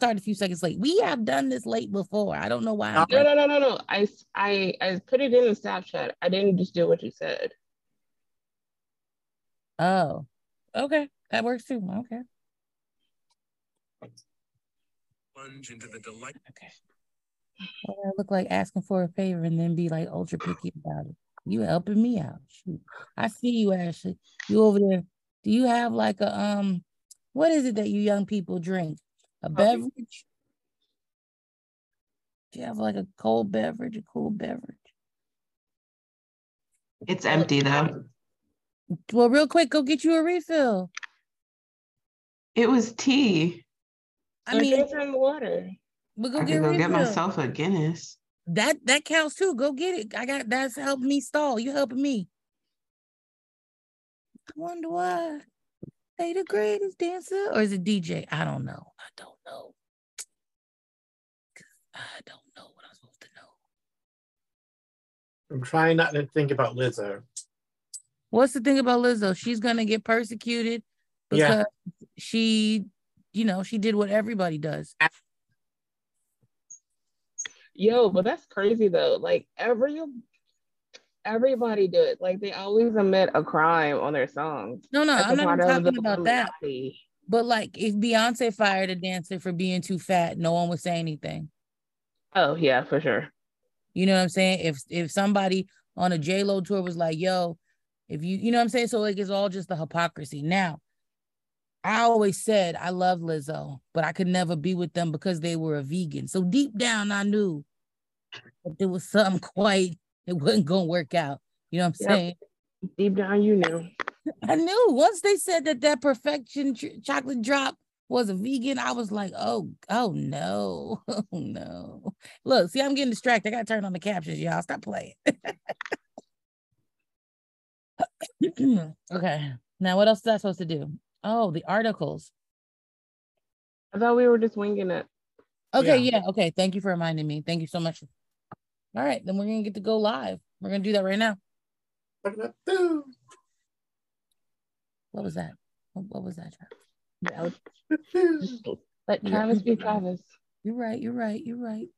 start a few seconds late. We have done this late before. I don't know why. I'm No, no, no, no, no. I, I, I put it in the Snapchat. I didn't just do what you said. Oh, okay. That works too. Okay. Plunge into the delight. Okay. Well, I look like asking for a favor and then be like ultra picky about it. You helping me out. Shoot. I see you, Ashley. You over there. Do you have like a um what is it that you young people drink? A Coffee. beverage? Do you have like a cold beverage, a cool beverage? It's empty though. Well, real quick, go get you a refill. It was tea. I mean, in the water. but go I get could go refill. get myself a Guinness. That that counts too. Go get it. I got that's helping me stall. You helping me. I wonder why. They the greatest dancer, or is it DJ? I don't know. I don't know. 'Cause I don't know what I'm supposed to know. I'm trying not to think about Lizzo. What's the thing about Lizzo? She's gonna get persecuted because Yeah. she, you know, she did what everybody does. Yo, but that's crazy though. Like every everybody do it. Like they always admit a crime on their songs. No, no, That's I'm not even talking about that. Illuminati. But like, if Beyonce fired a dancer for being too fat, no one would say anything. Oh yeah, for sure. You know what I'm saying? If if somebody on a J Lo tour was like, "Yo, if you," you know what I'm saying? So like, it's all just the hypocrisy. Now, I always said I love Lizzo, but I could never be with them because they were a vegan. So deep down, I knew that there was something quite it wasn't gonna work out. You know what I'm Yep. saying? Deep down, you knew. I knew once they said that that perfection ch- chocolate drop was a vegan, I was like, oh, oh no, oh no. Look, see, I'm getting distracted. I gotta turn on the captions, y'all. Stop playing. okay. Now, what else is I supposed to do? Oh, the articles. I thought we were just winging it. Okay, Yeah. yeah. Okay. Thank you for reminding me. Thank you so much. All right, then we're gonna get to go live. We're gonna do that right now. What was that? What, what was that? Travis? Let Yeah. Travis be Travis. You're right. You're right. You're right.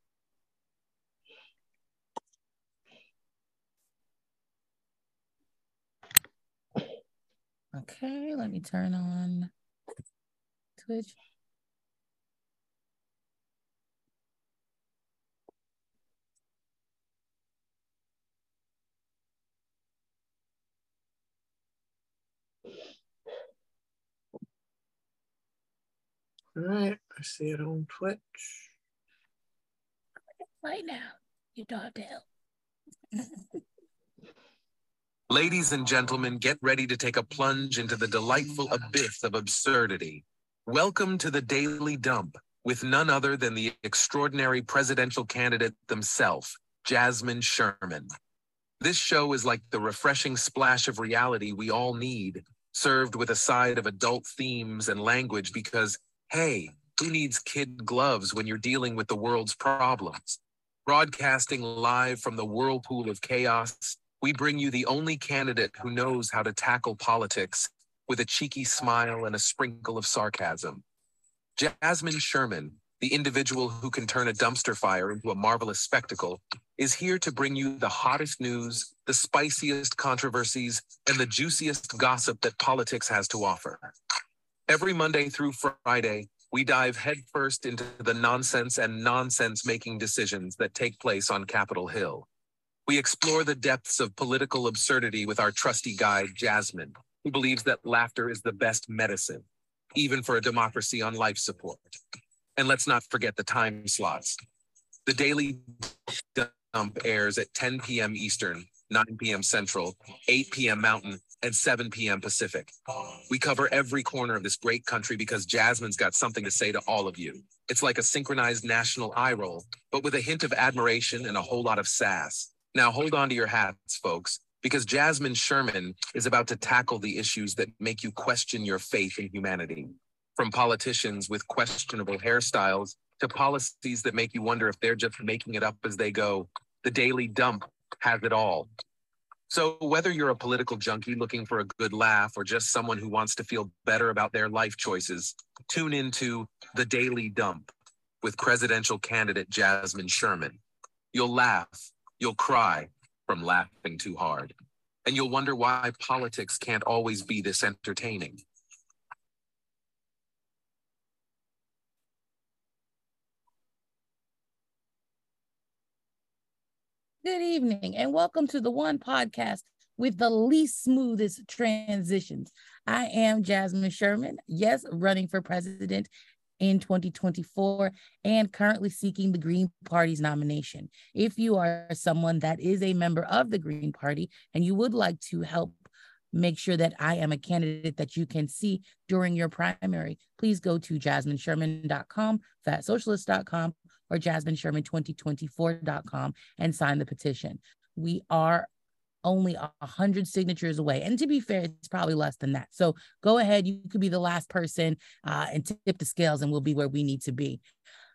Okay, let me turn on Twitch. All right, I see it on Twitch. Right now, you don't have to help. Ladies and gentlemen, get ready to take a plunge into the delightful abyss of absurdity. Welcome to the Daily Dump with none other than the extraordinary presidential candidate themselves, Jasmine Sherman. This show is like the refreshing splash of reality we all need, served with a side of adult themes and language because, hey, who needs kid gloves when you're dealing with the world's problems? Broadcasting live from the whirlpool of chaos, we bring you the only candidate who knows how to tackle politics with a cheeky smile and a sprinkle of sarcasm. Jasmine Sherman, the individual who can turn a dumpster fire into a marvelous spectacle, is here to bring you the hottest news, the spiciest controversies, and the juiciest gossip that politics has to offer. Every Monday through Friday, we dive headfirst into the nonsense and nonsense making decisions that take place on Capitol Hill. We explore the depths of political absurdity with our trusty guide, Jasmine, who believes that laughter is the best medicine, even for a democracy on life support. And let's not forget the time slots. The Daily Dump airs at 10 p.m. Eastern, 9 p.m. Central, 8 p.m. Mountain, and 7 p.m. Pacific. We cover every corner of this great country because Jasmine's got something to say to all of you. It's like a synchronized national eye roll, but with a hint of admiration and a whole lot of sass. Now hold on to your hats, folks, because Jasmine Sherman is about to tackle the issues that make you question your faith in humanity. From politicians with questionable hairstyles to policies that make you wonder if they're just making it up as they go, the Daily Dump has it all. So, whether you're a political junkie looking for a good laugh or just someone who wants to feel better about their life choices, tune into The Daily Dump with presidential candidate Jasmine Sherman. You'll laugh, you'll cry from laughing too hard, and you'll wonder why politics can't always be this entertaining. Good evening, and welcome to the one podcast with the least smoothest transitions. I am Jasmine Sherman, yes, running for president in 2024 and currently seeking the Green Party's nomination. If you are someone that is a member of the Green Party and you would like to help make sure that I am a candidate that you can see during your primary, please go to jasminesherman.com, fatsocialist.com, or jasminesherman2024.com and sign the petition. We are only a hundred signatures away. And to be fair, it's probably less than that. So go ahead. You could be the last person uh, and tip the scales and we'll be where we need to be.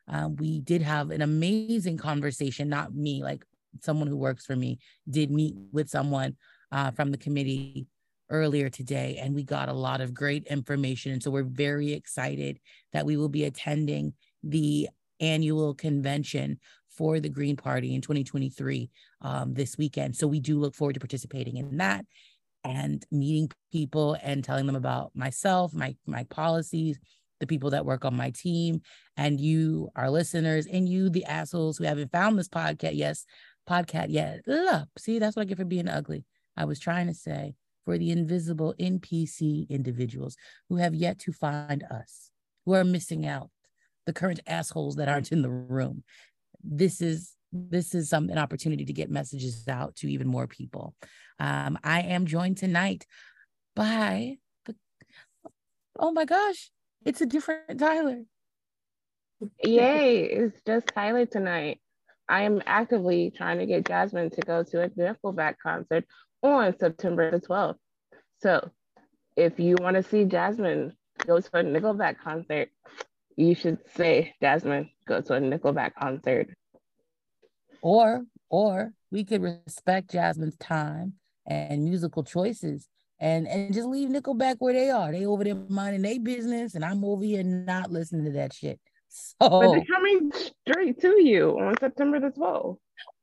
Um, we did have an amazing conversation, not me, like someone who works for me did meet with someone uh, from the committee earlier today and we got a lot of great information and so we're very excited that we will be attending the annual convention for the Green Party in 2023 um, this weekend. So we do look forward to participating in that and meeting people and telling them about myself, my my policies, the people that work on my team, and you, our listeners, and you, the assholes who haven't found this podcast, yes, podcast yet. Ugh. See, that's what I get for being ugly. I was trying to say for the invisible NPC individuals who have yet to find us, who are missing out the current assholes that aren't in the room. This is this is some an opportunity to get messages out to even more people. Um, I am joined tonight by the oh my gosh, it's a different Tyler. Yay, it's just Tyler tonight. I am actively trying to get Jasmine to go to a Nickelback concert on September the 12th. So if you want to see Jasmine go to a Nickelback concert, you should say, Jasmine, go to a Nickelback concert. Or or we could respect Jasmine's time and musical choices and and just leave Nickelback where they are. They over there minding their business, and I'm over here not listening to that shit. So But they're coming straight to you on September the 12th.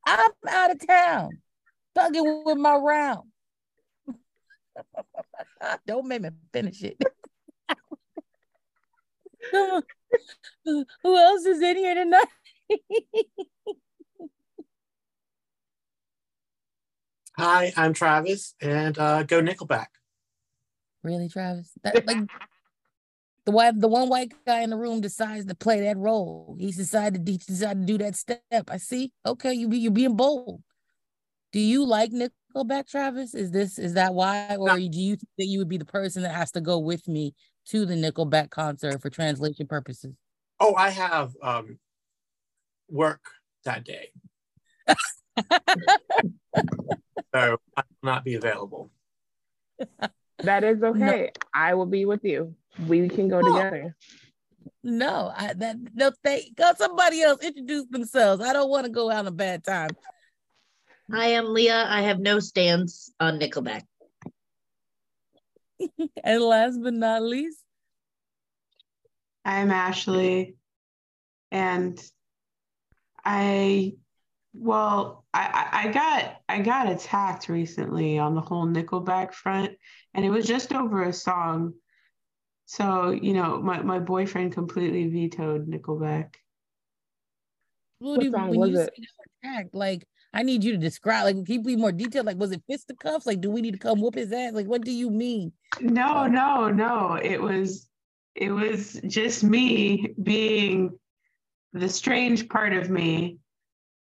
I'm out of town, thugging with my round. Don't make me finish it. Who else is in here tonight? Hi, I'm Travis, and uh, go Nickelback. really, Travis? That, like the one, the one white guy in the room decides to play that role. He's decided to he decided to do that step. I see. Okay, you be you're being bold. Do you like Nickelback, Travis? Is this is that why, or do you think that you would be the person that has to go with me to the Nickelback concert for translation purposes? Oh, I have um, work that day, so I will not be available. That is okay. I will be with you. We can go No. together. No, I that no they go somebody else introduce themselves. I don't want to go out on a bad time. Hi, I'm Leah. I have no stance on Nickelback. And last but not least, I'm Ashley, and I, well, I, I I got I got attacked recently on the whole Nickelback front, and it was just over a song. So you know, my my boyfriend completely vetoed Nickelback. what do you, song when was you it? say attack, like I need you to describe, like, can you be more detailed? Like, was it fisticuffs? Like, do we need to come whoop his ass? Like, what do you mean? No, no, no. It was it was just me being the strange part of me.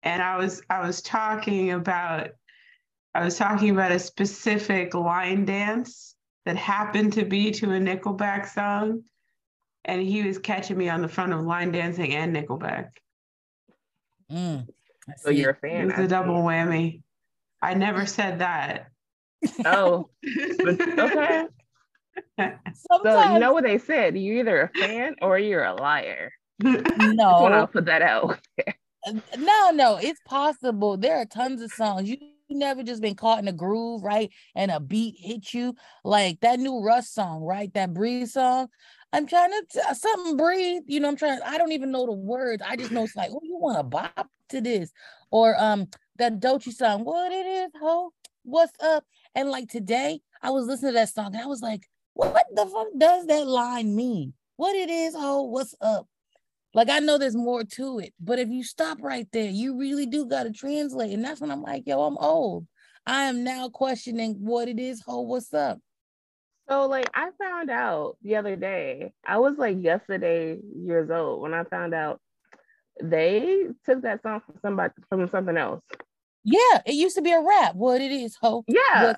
And I was I was talking about I was talking about a specific line dance that happened to be to a Nickelback song. And he was catching me on the front of line dancing and Nickelback. Mm, So see. you're a It fan. was a double whammy. I never said that. Oh, but okay. So Sometimes, you know what they said? You're either a fan or you're a liar. Just want to no, put that out. no, no, it's possible. There are tons of songs. You never just been caught in a groove, right? And a beat hit you like that new Russ song, right? That Breeze song. I'm trying to t- something breathe. You know, I'm trying. I don't even know the words. I just know it's like, oh, you want to bop to this, or um, that Doechii song. What it is, ho? What's up? And like today, I was listening to that song and I was like, what the fuck does that line mean? What it is, ho? What's up? Like I know there's more to it, but if you stop right there, you really do got to translate. And that's when I'm like, yo, I'm old. I am now questioning what it is, ho, what's up? So like I found out the other day, I was like yesterday years old when I found out they took that song from somebody from something else. Yeah, it used to be a rap. What it is, ho. Yeah.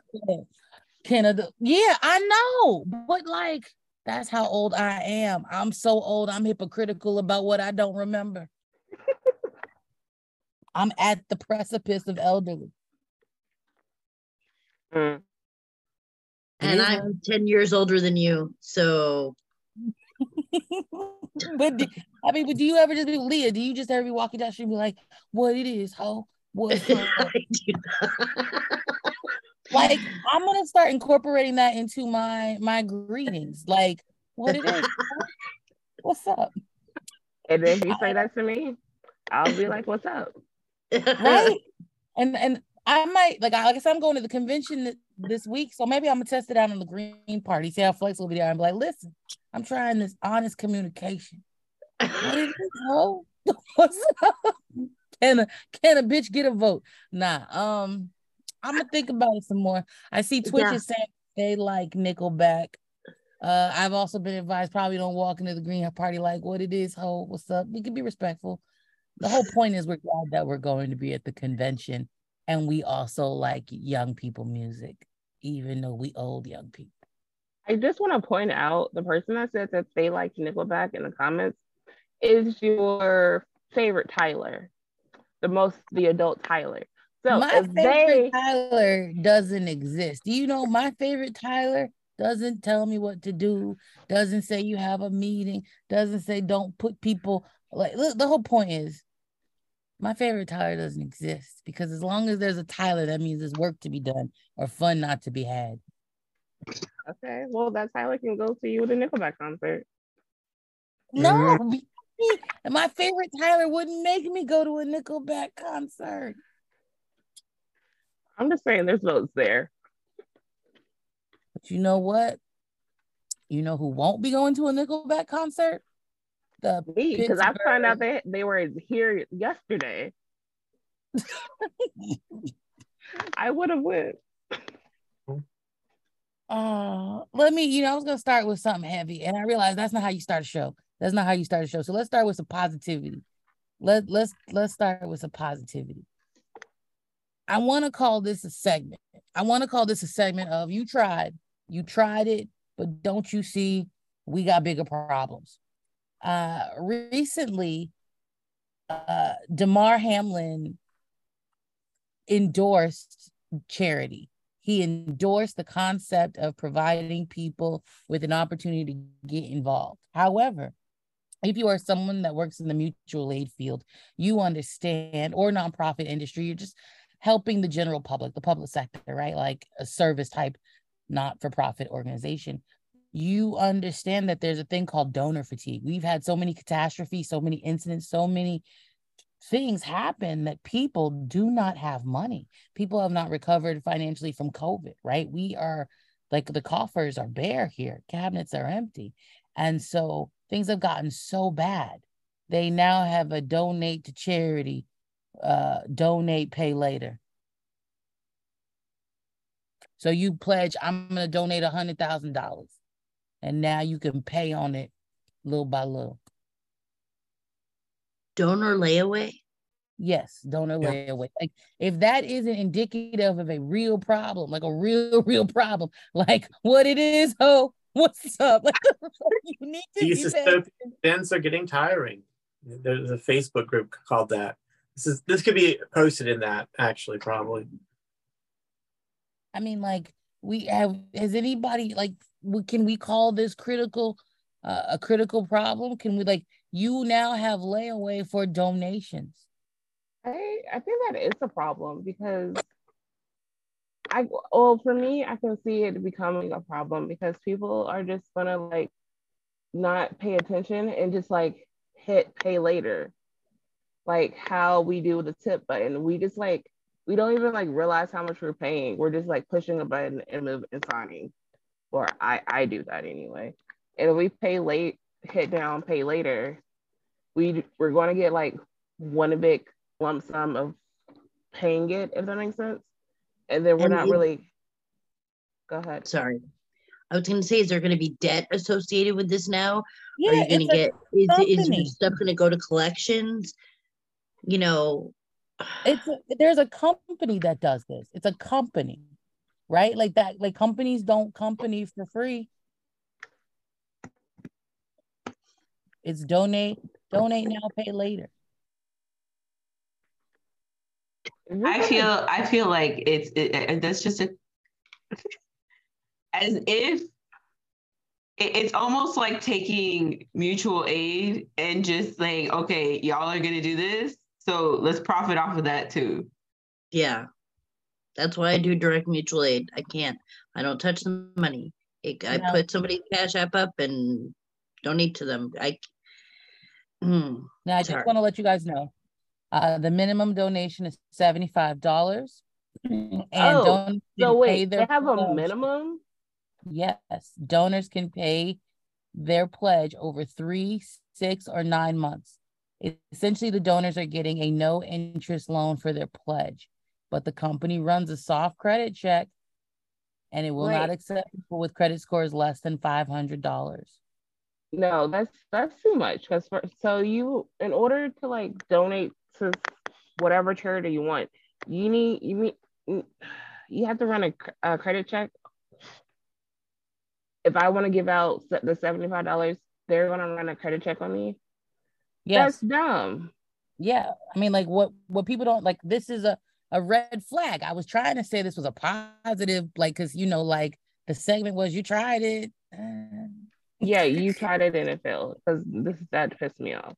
Canada. Yeah, I know. But like that's how old I am. I'm so old, I'm hypocritical about what I don't remember. I'm at the precipice of elderly. Mm. And I'm 10 years older than you. So but do, I mean, but do you ever just be Leah? Do you just ever be walking down the street and be like, what it is, ho? What's up? like I'm gonna start incorporating that into my my greetings. Like, what it is? What's up? And then if you say that to me, I'll be like, "What's up?" Right? And and I might like I like I said, I'm going to the convention this week, so maybe I'm gonna test it out on the Green Party, see how flexible they are, and be like, "Listen, I'm trying this honest communication." What is ho? What's up? Can a can a bitch get a vote? Nah. Um, I'm gonna think about it some more. I see Twitch Yeah. is saying they like Nickelback. Uh, I've also been advised probably don't walk into the Green Party like what it is, ho, what's up? We can be respectful. The whole point is we're glad that we're going to be at the convention and we also like young people music, even though we old young people. I just want to point out the person that said that they liked Nickelback in the comments is your favorite Tyler, the most the adult Tyler. So my favorite they Tyler doesn't exist. Do you know my favorite Tyler doesn't tell me what to do, doesn't say you have a meeting, doesn't say don't put people like look, the whole point is my favorite Tyler doesn't exist because as long as there's a Tyler, that means there's work to be done or fun not to be had. okay, well that Tyler can go see you at a Nickelback concert. No, be- my favorite Tyler wouldn't make me go to a Nickelback concert. I'm just saying there's votes there. But you know what? You know who won't be going to a Nickelback concert? The Me, because I found out they they were here yesterday. I would have went. Uh, let me, you know, I was gonna start with something heavy, and I realized that's not how you start a show. That's not how you start a show. So let's start with some positivity. Let let's let's start with some positivity. I want to call this a segment. I want to call this a segment of you tried, you tried it, but don't you see we got bigger problems. Uh recently, uh Damar Hamlin endorsed charity he endorsed the concept of providing people with an opportunity to get involved. However, if you are someone that works in the mutual aid field, you understand, or nonprofit industry, you're just helping the general public, the public sector, right? Like a service type, not for profit organization. You understand that there's a thing called donor fatigue. We've had so many catastrophes, so many incidents, so many things happen that people do not have money. People have not recovered financially from COVID, right? We are like the coffers are bare here, cabinets are empty. And so things have gotten so bad. They now have a donate to charity, uh, donate, pay later. So you pledge, I'm going to donate a hundred thousand dollars, and now you can pay on it little by little. Donor layaway. Yes, donor Yeah. layaway. Like if that isn't indicative of a real problem, like a real, real problem, like what it is, oh, what's up? Like you need to These be paying dystopian events are getting tiring. There's a Facebook group called that. This is this could be posted in that actually probably. I mean, like we have has anybody like can we call this critical uh, a critical problem? Can we like you now have layaway for donations? I I think that is a problem because I well for me I can see it becoming a problem because people are just gonna like not pay attention and just like hit pay later like how we do the tip button we just like we don't even like realize how much we're paying we're just like pushing a button and move and signing or i i do that anyway and if we pay late hit down pay later we we're going to get like one big lump sum of paying it if that makes sense and then we're And not it- really go ahead Sorry. I was going to say, is there going to be debt associated with this now? Yeah, Are you going to get, is, is your stuff going to go to collections? You know, it's a, there's a company that does this. It's a company, right? Like that. Like companies don't company for free. It's donate, donate now, pay later. I feel I feel like it's it, it- that's just a as if it's almost like taking mutual aid and just saying, okay, y'all are gonna do this, so let's profit off of that too. yeah. That's why I do direct mutual aid. I can't, I don't touch the money. It, I No. put somebody's cash app up and donate to them. I, hmm, Now, I just want to let you guys know, uh, the minimum donation is seventy-five dollars. And Oh, donors so wait they their have a minimum Yes, donors can pay their pledge over three, six, or nine months. Essentially, the donors are getting a no interest loan for their pledge, but the company runs a soft credit check and it will not accept people with credit scores less than five hundred dollars. No, that's that's too much. Because for so you, in order to like donate to whatever charity you want, you need you need you have to run a, a credit check. If I want to give out the seventy five dollars, they're gonna run a credit check on me. Yes, That's dumb. yeah. I mean, like what what people don't like. This is a a red flag. I was trying to say this was a positive, like because you know, like the segment was you tried it. Uh, Yeah, you tried it and it failed. Because this that pissed me off.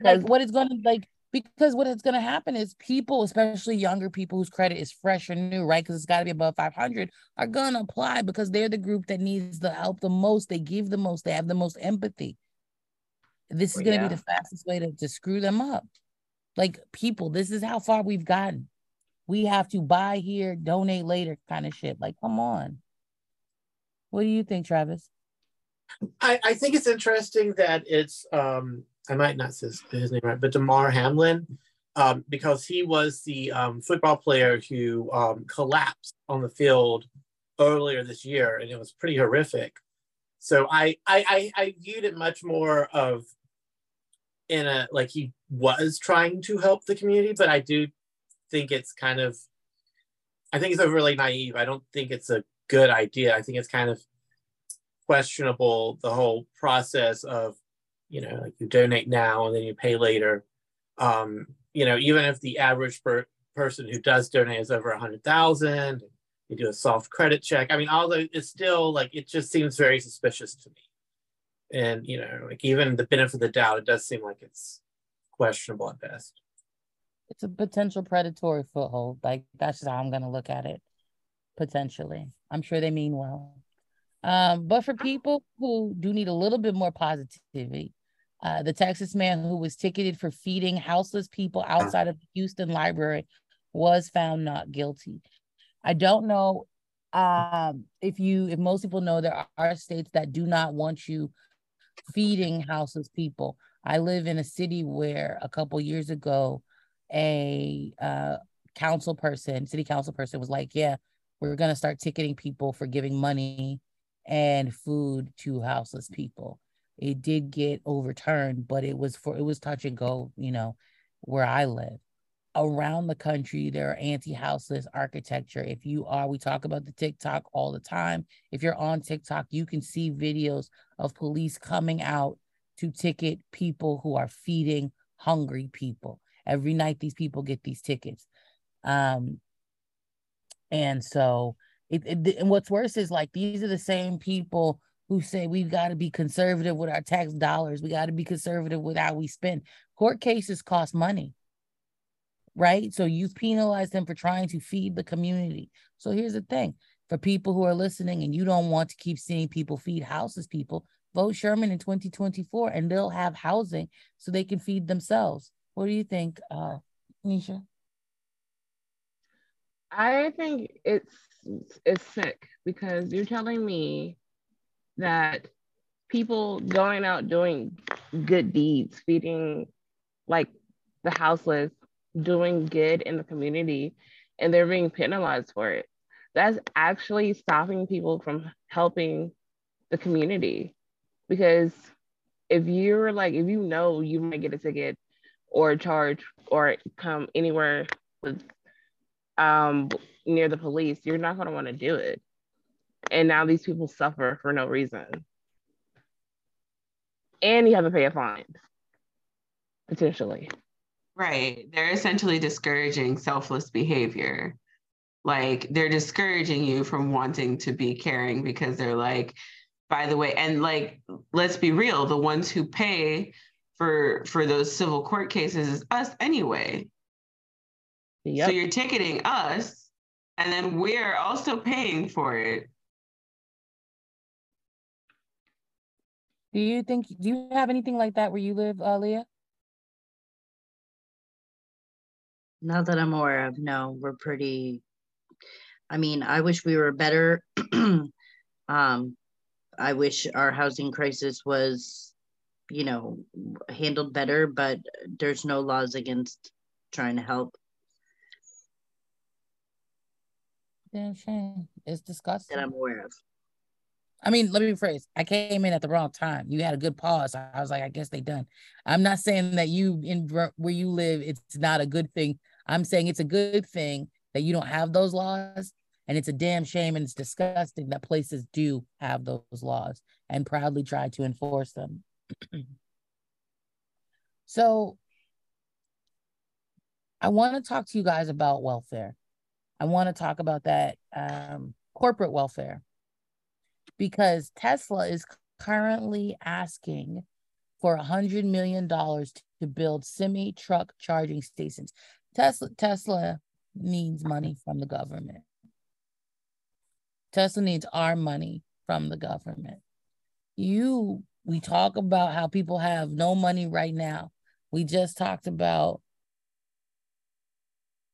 like 'Cause- what is going to like because what is going to happen is people especially younger people whose credit is fresh or new right because it's got to be above 500 are going to apply because they're the group that needs the help the most they give the most they have the most empathy this is going to yeah. be the fastest way to, to screw them up. Like people this is how far we've gotten. We have to buy here donate later kind of shit. Like come on. What do you think travis? I, I think it's interesting that it's um I might not say his, name right, but Damar Hamlin, um, because he was the um, football player who um, collapsed on the field earlier this year, and it was pretty horrific. So I I I, I viewed it much more of in a like he was trying to help the community, but I do think it's kind of I think it's overly naive. I don't think it's a good idea. I think it's kind of questionable the whole process of you know like you donate now and then you pay later um you know even if the average per- person who does donate is over a hundred thousand you do a soft credit check i mean although it's still like it just seems very suspicious to me and you know like even the benefit of the doubt it does seem like it's questionable at best it's a potential predatory foothold. Like that's how I'm gonna look at it. Potentially, I'm sure they mean well. Um, but for people who do need a little bit more positivity, uh, the Texas man who was ticketed for feeding houseless people outside of the Houston library was found not guilty. I don't know um, if you, if most people know, there are states that do not want you feeding houseless people. I live in a city where a couple years ago, a uh, council person, city council person, was like, "Yeah, we're gonna start ticketing people for giving money and food to houseless people." It did get overturned, but it was for it was touch and go. You know, where I live, around the country, there are anti-houseless architecture. If you are, we talk about the TikTok all the time. If you're on TikTok, you can see videos of police coming out to ticket people who are feeding hungry people. Every night, these people get these tickets. Um, and so, it, it, and what's worse is like these are the same people who say we've got to be conservative with our tax dollars. We got to be conservative with how we spend. Court cases cost money, right? So you've penalized them for trying to feed the community. So here's the thing for people who are listening and you don't want to keep seeing people feed houses people, vote Sherman in 2024 and they'll have housing so they can feed themselves. What do you think, uh, Nisha? I think it's it's sick because you're telling me that people going out doing good deeds, feeding like the houseless, doing good in the community, and they're being penalized for it. That's actually stopping people from helping the community. Because if you're like, if you know you might get a ticket or a charge or come anywhere with um near the police, you're not gonna want to do it. And now these people suffer for no reason. And you have to pay a fine, potentially. Right. They're essentially discouraging selfless behavior. Like they're discouraging you from wanting to be caring because they're like, by the way, and like, let's be real, the ones who pay for for those civil court cases is us anyway. Yep. So you're ticketing us, and then we're also paying for it. Do you think? Do you have anything like that where you live, uh, Leah? Not that I'm aware of. No, we're pretty. I mean, I wish we were better. um, I wish our housing crisis was, you know, handled better. But there's no laws against trying to help. Damn shame. It's disgusting. That I'm aware of. I mean, let me rephrase. I came in at the wrong time. You had a good pause. I was like, I guess they done. I'm not saying that you in where you live, it's not a good thing. I'm saying it's a good thing that you don't have those laws, and it's a damn shame and it's disgusting that places do have those laws and proudly try to enforce them. so, I want to talk to you guys about welfare. I want to talk about that um, corporate welfare because Tesla is currently asking for a hundred million dollars to build semi truck charging stations. Tesla Tesla needs money from the government. Tesla needs our money from the government. You we talk about how people have no money right now. We just talked about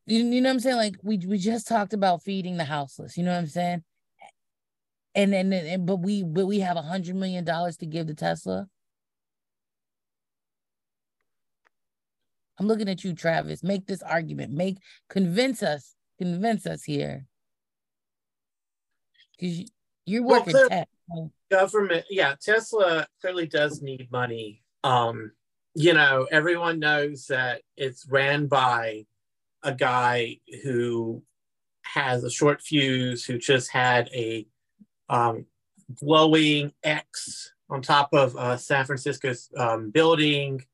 you, you know what I'm saying? Like we we just talked about feeding the houseless. You know what I'm saying? And and but we but we have a hundred million dollars to give to Tesla. I'm looking at you, Travis. Make this argument. Make convince us. Convince us here. Because you're working well, tech. Government, yeah. Tesla clearly does need money. Um, you know, everyone knows that it's ran by a guy who has a short fuse, who just had a um, glowing X on top of uh, San Francisco's um, building.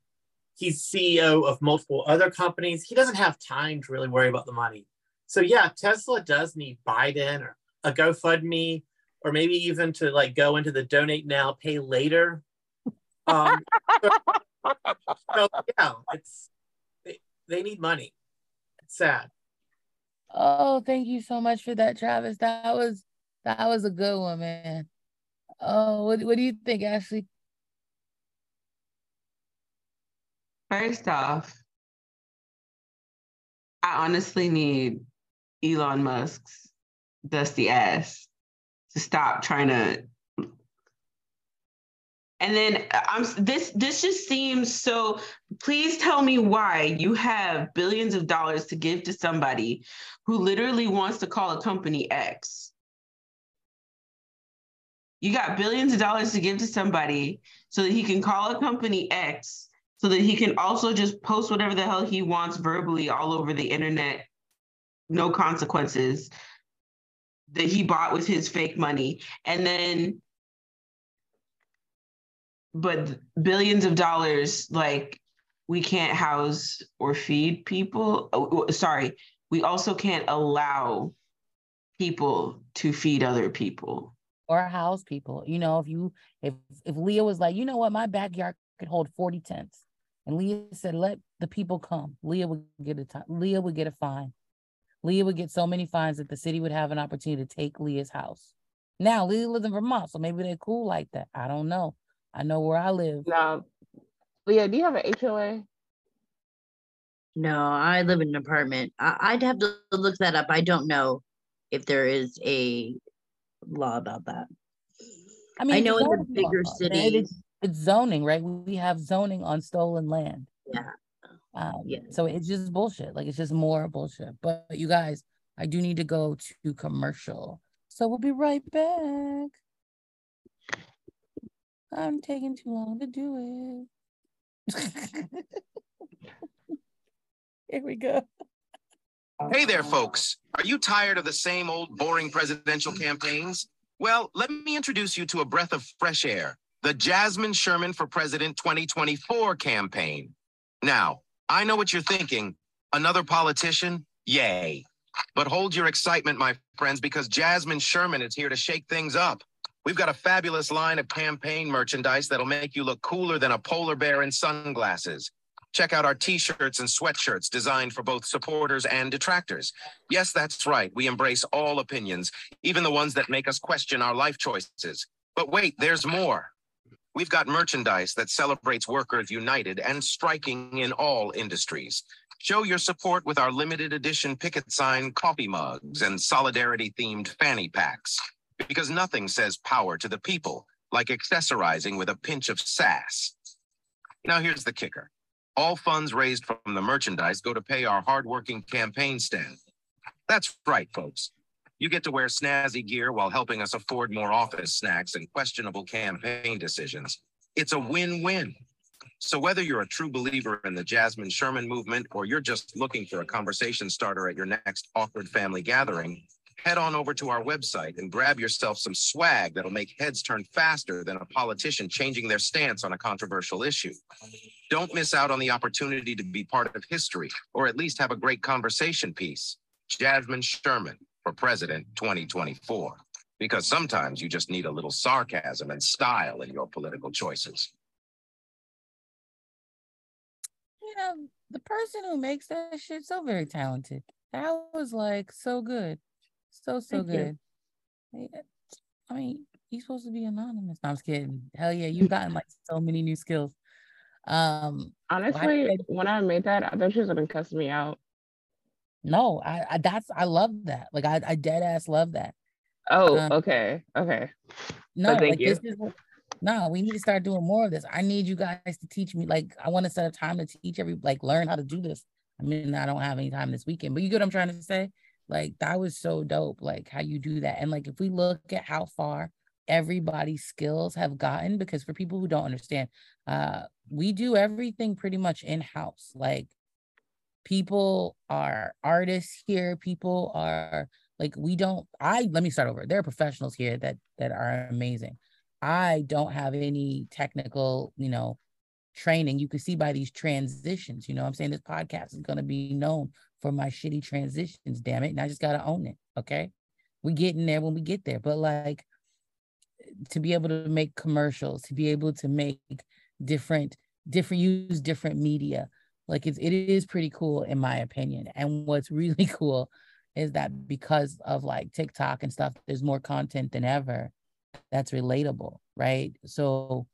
He's CEO of multiple other companies. He doesn't have time to really worry about the money. So yeah, Tesla does need Biden or a GoFundMe, or maybe even to like go into the donate now, pay later. Um, so, so yeah, it's they, they need money It's sad. Oh, thank you so much for that, Travis. That was that was a good one, man. Oh, what what do you think, Ashley? First off, I honestly need Elon Musk's dusty ass to stop trying to and then uh, I'm this this just seems so please tell me why you have billions of dollars to give to somebody who literally wants to call a company X. You got billions of dollars to give to somebody so that he can call a company X so that he can also just post whatever the hell he wants verbally all over the internet, no consequences that he bought with his fake money. And then but billions of dollars like we can't house or feed people. Oh, sorry. We also can't allow people to feed other people. Or house people. You know if you if if leah was like you know what? My backyard could hold 40 tents and leah said let the people come leah would get a leah would get a fine leah would get so many fines that the city would have an opportunity to take leah's house now leah lives in vermont so maybe they're cool like that i don't know I know where I live. No. Leah, do you have an HOA? No, I live in an apartment. I, I'd have to look that up. I don't know if there is a law about that. I mean, I know in the bigger law, cities. It's, it's zoning, right? We have zoning on stolen land. Yeah. Um, Yeah. So it's just bullshit. Like it's just more bullshit. But you guys, I do need to go to commercial. So we'll be right back. I'm taking too long to do it. Here we go. Hey there, folks. Are you tired of the same old boring presidential campaigns? Well, let me introduce you to a breath of fresh air the Jasmine Sherman for President 2024 campaign. Now, I know what you're thinking another politician? Yay. But hold your excitement, my friends, because Jasmine Sherman is here to shake things up. We've got a fabulous line of campaign merchandise that'll make you look cooler than a polar bear in sunglasses. Check out our t shirts and sweatshirts designed for both supporters and detractors. Yes, that's right. We embrace all opinions, even the ones that make us question our life choices. But wait, there's more. We've got merchandise that celebrates workers united and striking in all industries. Show your support with our limited edition picket sign coffee mugs and solidarity themed fanny packs. Because nothing says power to the people like accessorizing with a pinch of sass. Now, here's the kicker all funds raised from the merchandise go to pay our hardworking campaign staff. That's right, folks. You get to wear snazzy gear while helping us afford more office snacks and questionable campaign decisions. It's a win win. So, whether you're a true believer in the Jasmine Sherman movement or you're just looking for a conversation starter at your next awkward family gathering, head on over to our website and grab yourself some swag that'll make heads turn faster than a politician changing their stance on a controversial issue. Don't miss out on the opportunity to be part of history or at least have a great conversation piece. Jasmine Sherman for President 2024. Because sometimes you just need a little sarcasm and style in your political choices. You know, the person who makes that shit so very talented. That was like so good. So, so Thank good. Yeah. I mean, he's supposed to be anonymous. No, I'm just kidding. Hell yeah, you've gotten like so many new skills. Um, Honestly, said- when I made that, I thought she was gonna cuss me out. No, I, I that's I love that. Like I, I dead ass love that. Oh, Um, okay, okay. No, thank like you. this is no, we need to start doing more of this. I need you guys to teach me. Like, I want to set a time to teach every like learn how to do this. I mean, I don't have any time this weekend, but you get what I'm trying to say? Like, that was so dope, like how you do that. And like if we look at how far everybody's skills have gotten, because for people who don't understand, uh, we do everything pretty much in-house. Like people are artists here, people are like we don't i let me start over. There are professionals here that that are amazing. I don't have any technical you know training. You can see by these transitions you know i'm saying? This podcast is going to be known for my shitty transitions damn it and i just got to own it okay? We get in there when we get there but like to be able to make commercials to be able to make different different use different media like it's it is pretty cool in my opinion and what's really cool is that because of like TikTok and stuff, there's more content than ever that's relatable, right? So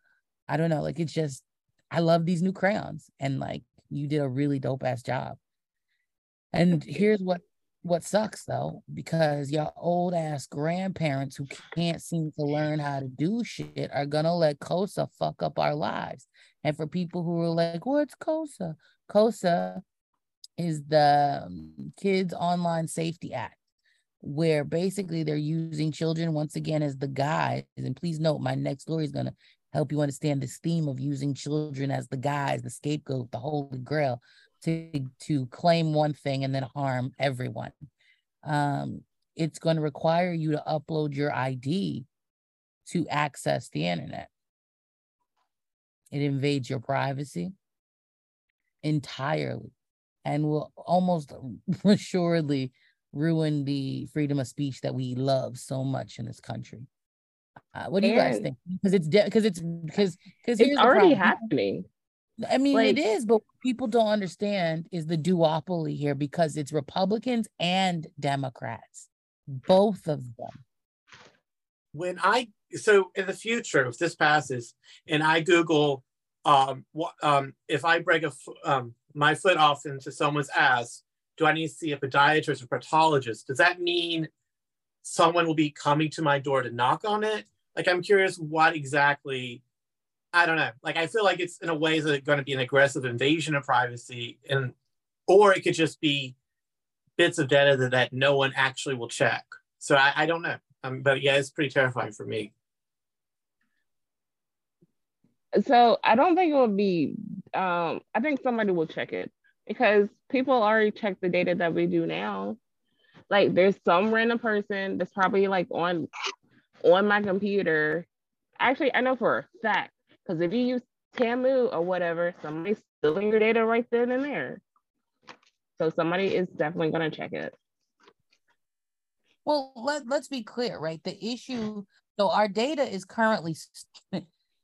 I don't know, like it's just I love these new crayons and like you did a really dope ass job. And here's what what sucks though, because your old ass grandparents who can't seem to learn how to do shit are gonna let KOSA fuck up our lives. And for people who are like, what's KOSA? KOSA is the um, Kids Online Safety Act, where basically they're using children once again as the guise. And please note, my next story is going to help you understand this theme of using children as the guise, the scapegoat, the holy grail to, to claim one thing and then harm everyone. Um, it's going to require you to upload your ID to access the internet. It invades your privacy entirely and will almost assuredly ruin the freedom of speech that we love so much in this country. Uh, what do you guys think? Because it's because it's because because It's already happening. I mean, like- it is, but what people don't understand is the duopoly here because it's Republicans and Democrats, both of them. when I so in the future, if this passes, and I Google, um, um, if I break a um, my foot off into someone's ass, do I need to see a podiatrist or pathologist? Does that mean someone will be coming to my door to knock on it? Like, I'm curious what exactly. I don't know. Like, I feel like it's in a way that it's going to be an aggressive invasion of privacy, and or it could just be bits of data that, that no one actually will check. So I, I don't know. Um, but yeah, it's pretty terrifying for me. So I don't think it would be. Um, I think somebody will check it because people already check the data that we do now. Like there's some random person that's probably like on on my computer. Actually, I know for a fact because if you use Temu or whatever, somebody's stealing your data right then and there. So somebody is definitely going to check it. Well, let, let's be clear, right? The issue, so our data is currently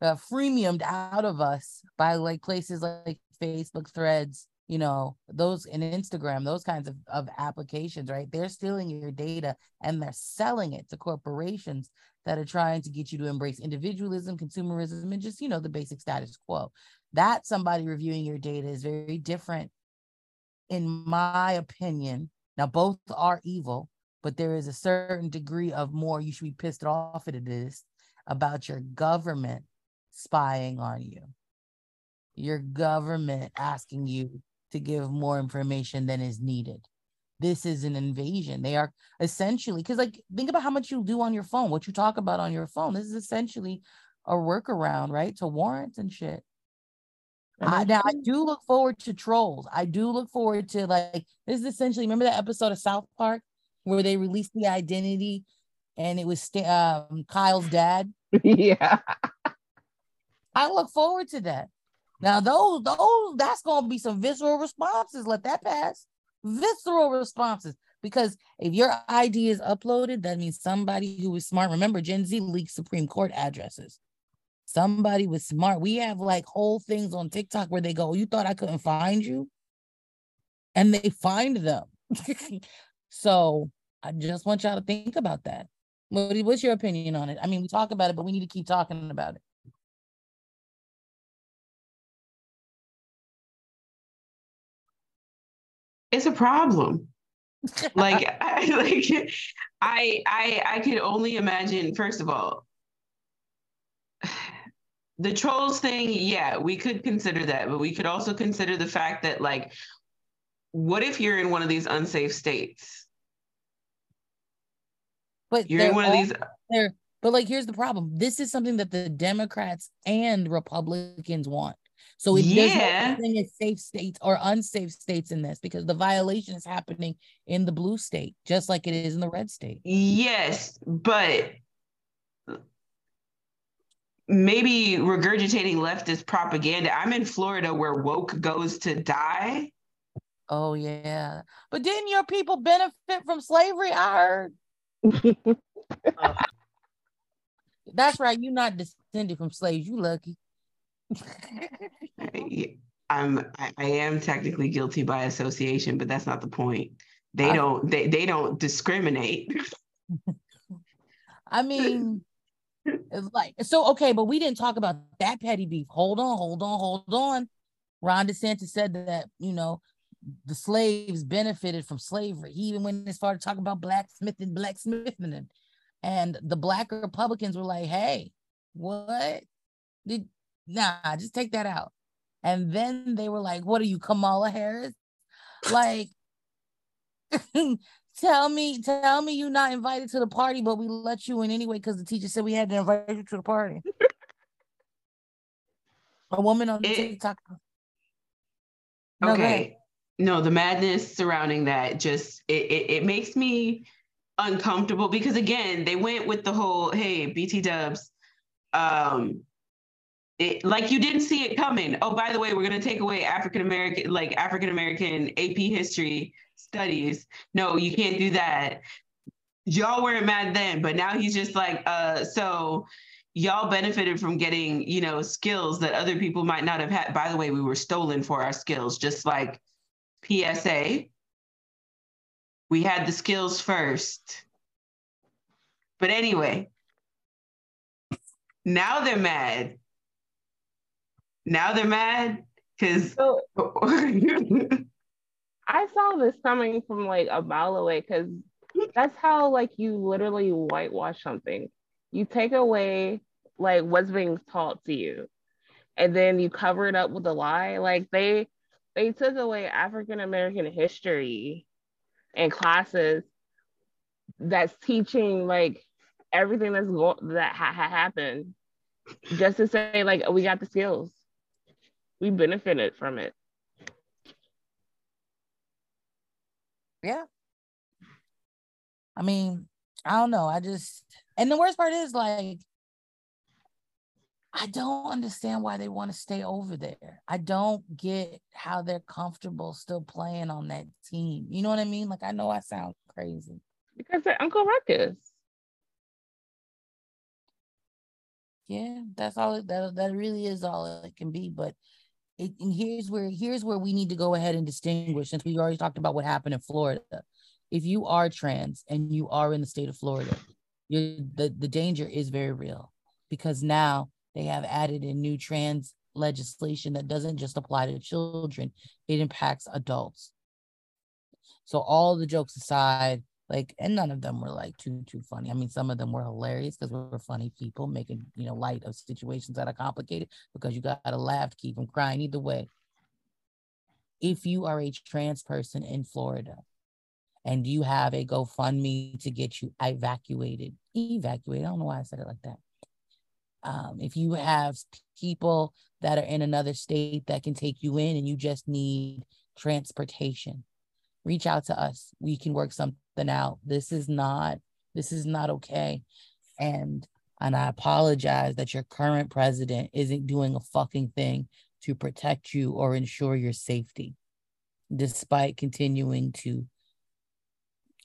uh, freemiumed out of us by like places like Facebook threads, you know, those and Instagram, those kinds of, of applications, right? They're stealing your data and they're selling it to corporations that are trying to get you to embrace individualism, consumerism, and just, you know, the basic status quo. That somebody reviewing your data is very different in my opinion, now both are evil, but there is a certain degree of more you should be pissed off at it is about your government spying on you. Your government asking you to give more information than is needed. This is an invasion. They are essentially because, like, think about how much you do on your phone, what you talk about on your phone. This is essentially a workaround, right? To warrants and shit. I, now I do look forward to trolls. I do look forward to like this is essentially remember that episode of South Park where they released the identity and it was um, Kyle's dad. Yeah. I look forward to that. Now those those that's gonna be some visceral responses. Let that pass. Visceral responses. Because if your ID is uploaded, that means somebody who is smart. Remember, Gen Z leaks Supreme Court addresses. Somebody was smart. We have like whole things on TikTok where they go, oh, You thought I couldn't find you? And they find them. so I just want y'all to think about that. What, what's your opinion on it? I mean, we talk about it, but we need to keep talking about it. It's a problem. like I like I I I could only imagine, first of all, the trolls thing, yeah, we could consider that, but we could also consider the fact that, like, what if you're in one of these unsafe states? But you're in one of these. But like, here's the problem. This is something that the Democrats and Republicans want. So it, yeah. there's no as safe states or unsafe states in this because the violation is happening in the blue state, just like it is in the red state. Yes, but maybe regurgitating leftist propaganda. I'm in Florida where woke goes to die. Oh yeah. But didn't your people benefit from slavery? I heard. That's right. You're not descended from slaves. You lucky. I'm I, I am technically guilty by association, but that's not the point. They I, don't they, they don't discriminate. I mean, like so okay, but we didn't talk about that petty beef. Hold on, hold on, hold on. Ron DeSantis said that you know the slaves benefited from slavery. He even went as far to talk about blacksmithing, blacksmithing, and, and the black Republicans were like, "Hey, what did nah? Just take that out." And then they were like, "What are you, Kamala Harris?" Like, tell me, tell me you're not invited to the party, but we let you in anyway because the teacher said we had to invite you to the party. A woman on it, TikTok. No, okay. No, the madness surrounding that just it, it it makes me uncomfortable because again, they went with the whole hey, BT dubs. Um it, like you didn't see it coming. Oh, by the way, we're gonna take away African American, like African American AP history studies. No, you can't do that. Y'all weren't mad then, but now he's just like, uh, so y'all benefited from getting, you know, skills that other people might not have had. By the way, we were stolen for our skills, just like PSA. We had the skills first. But anyway, now they're mad. Now they're mad because So I saw this coming from like a mile away because that's how like you literally whitewash something. You take away like what's being taught to you, and then you cover it up with a lie. Like they they took away African American history in classes that's teaching like everything that's go- that ha- ha- happened just to say like we got the skills we benefited from it Yeah. I mean, I don't know. I just and the worst part is like I don't understand why they want to stay over there. I don't get how they're comfortable still playing on that team. You know what I mean? Like I know I sound crazy. because they're Uncle Ruckus. Yeah, that's all it, that that really is all it can be. But it, and here's where here's where we need to go ahead and distinguish since we already talked about what happened in Florida. If you are trans and you are in the state of Florida, the, the danger is very real because now they have added in new trans legislation that doesn't just apply to children, it impacts adults. So all the jokes aside, like, and none of them were like too too funny. I mean, some of them were hilarious because we're funny people making you know light of situations that are complicated because you got to laugh to keep from crying. Either way, if you are a trans person in Florida and you have a GoFundMe to get you evacuated, evacuated. I don't know why I said it like that. Um, if you have people that are in another state that can take you in and you just need transportation, reach out to us. We can work something out. This is not this is not okay. And and I apologize that your current president isn't doing a fucking thing to protect you or ensure your safety, despite continuing to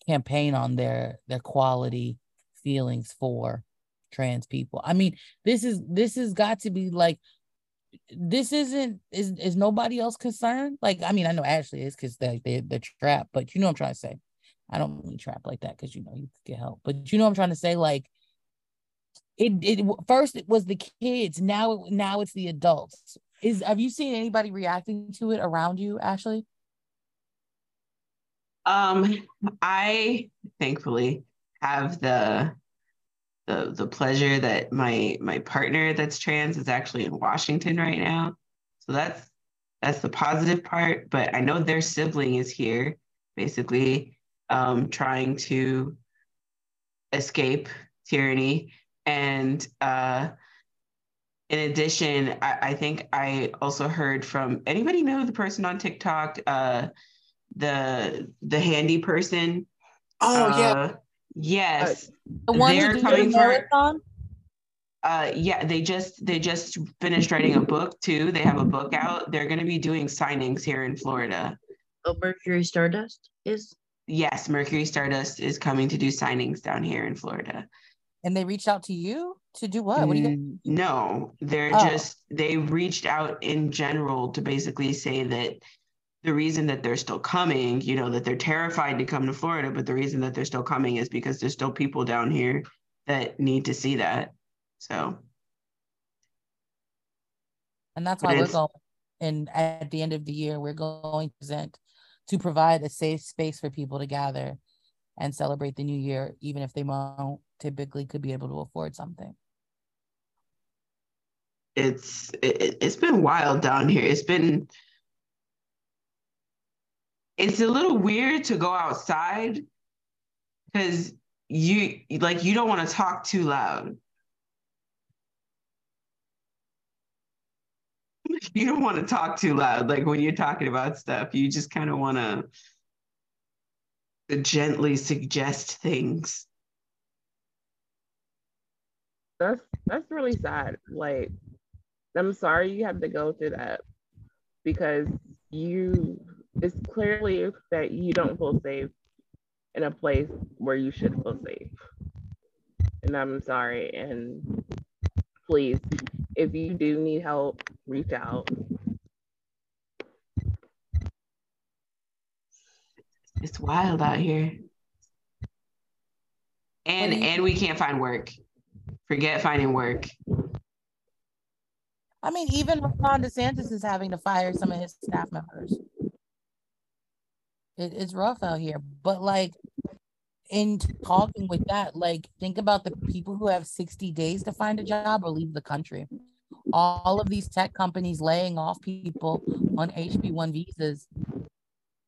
campaign on their their quality feelings for trans people. I mean, this is this has got to be like this isn't is is nobody else concerned? Like, I mean, I know Ashley is because they they they're trapped, but you know I'm trying to say. I don't mean trap like that because you know you could get help, but you know I'm trying to say. Like, it it first it was the kids, now now it's the adults. Is have you seen anybody reacting to it around you, Ashley? Um, I thankfully have the the the pleasure that my my partner that's trans is actually in Washington right now. So that's that's the positive part. But I know their sibling is here, basically um, trying to escape tyranny. And uh, in addition, I, I think I also heard from anybody know the person on TikTok, uh, the the handy person. Oh yeah. Uh, yes. The one They're who coming did the for- marathon? Uh, yeah, they just they just finished writing a book too. They have a book out. They're going to be doing signings here in Florida. Oh, Mercury Stardust is. Yes, Mercury Stardust is coming to do signings down here in Florida. And they reached out to you to do what? What do you Mm, No, they're Oh. just they reached out in general to basically say that the reason that they're still coming, you know, that they're terrified to come to Florida, but the reason that they're still coming is because there's still people down here that need to see that. So And that's why we're going. And at the end of the year, we're going to present to provide a safe space for people to gather and celebrate the new year, even if they won't typically could be able to afford something. it's it, it's been wild down here. It's been it's a little weird to go outside because you like you don't want to talk too loud. You don't want to talk too loud. Like when you're talking about stuff, you just kind of want to gently suggest things. That's that's really sad. Like, I'm sorry you have to go through that because you it's clearly that you don't feel safe in a place where you should feel safe. And I'm sorry. And please, if you do need help, reach out. It's wild out here. And and we can't find work. Forget finding work. I mean, even Ron DeSantis is having to fire some of his staff members. It, it's rough out here, but like in talking with that, like think about the people who have 60 days to find a job or leave the country. All of these tech companies laying off people on HB1 visas,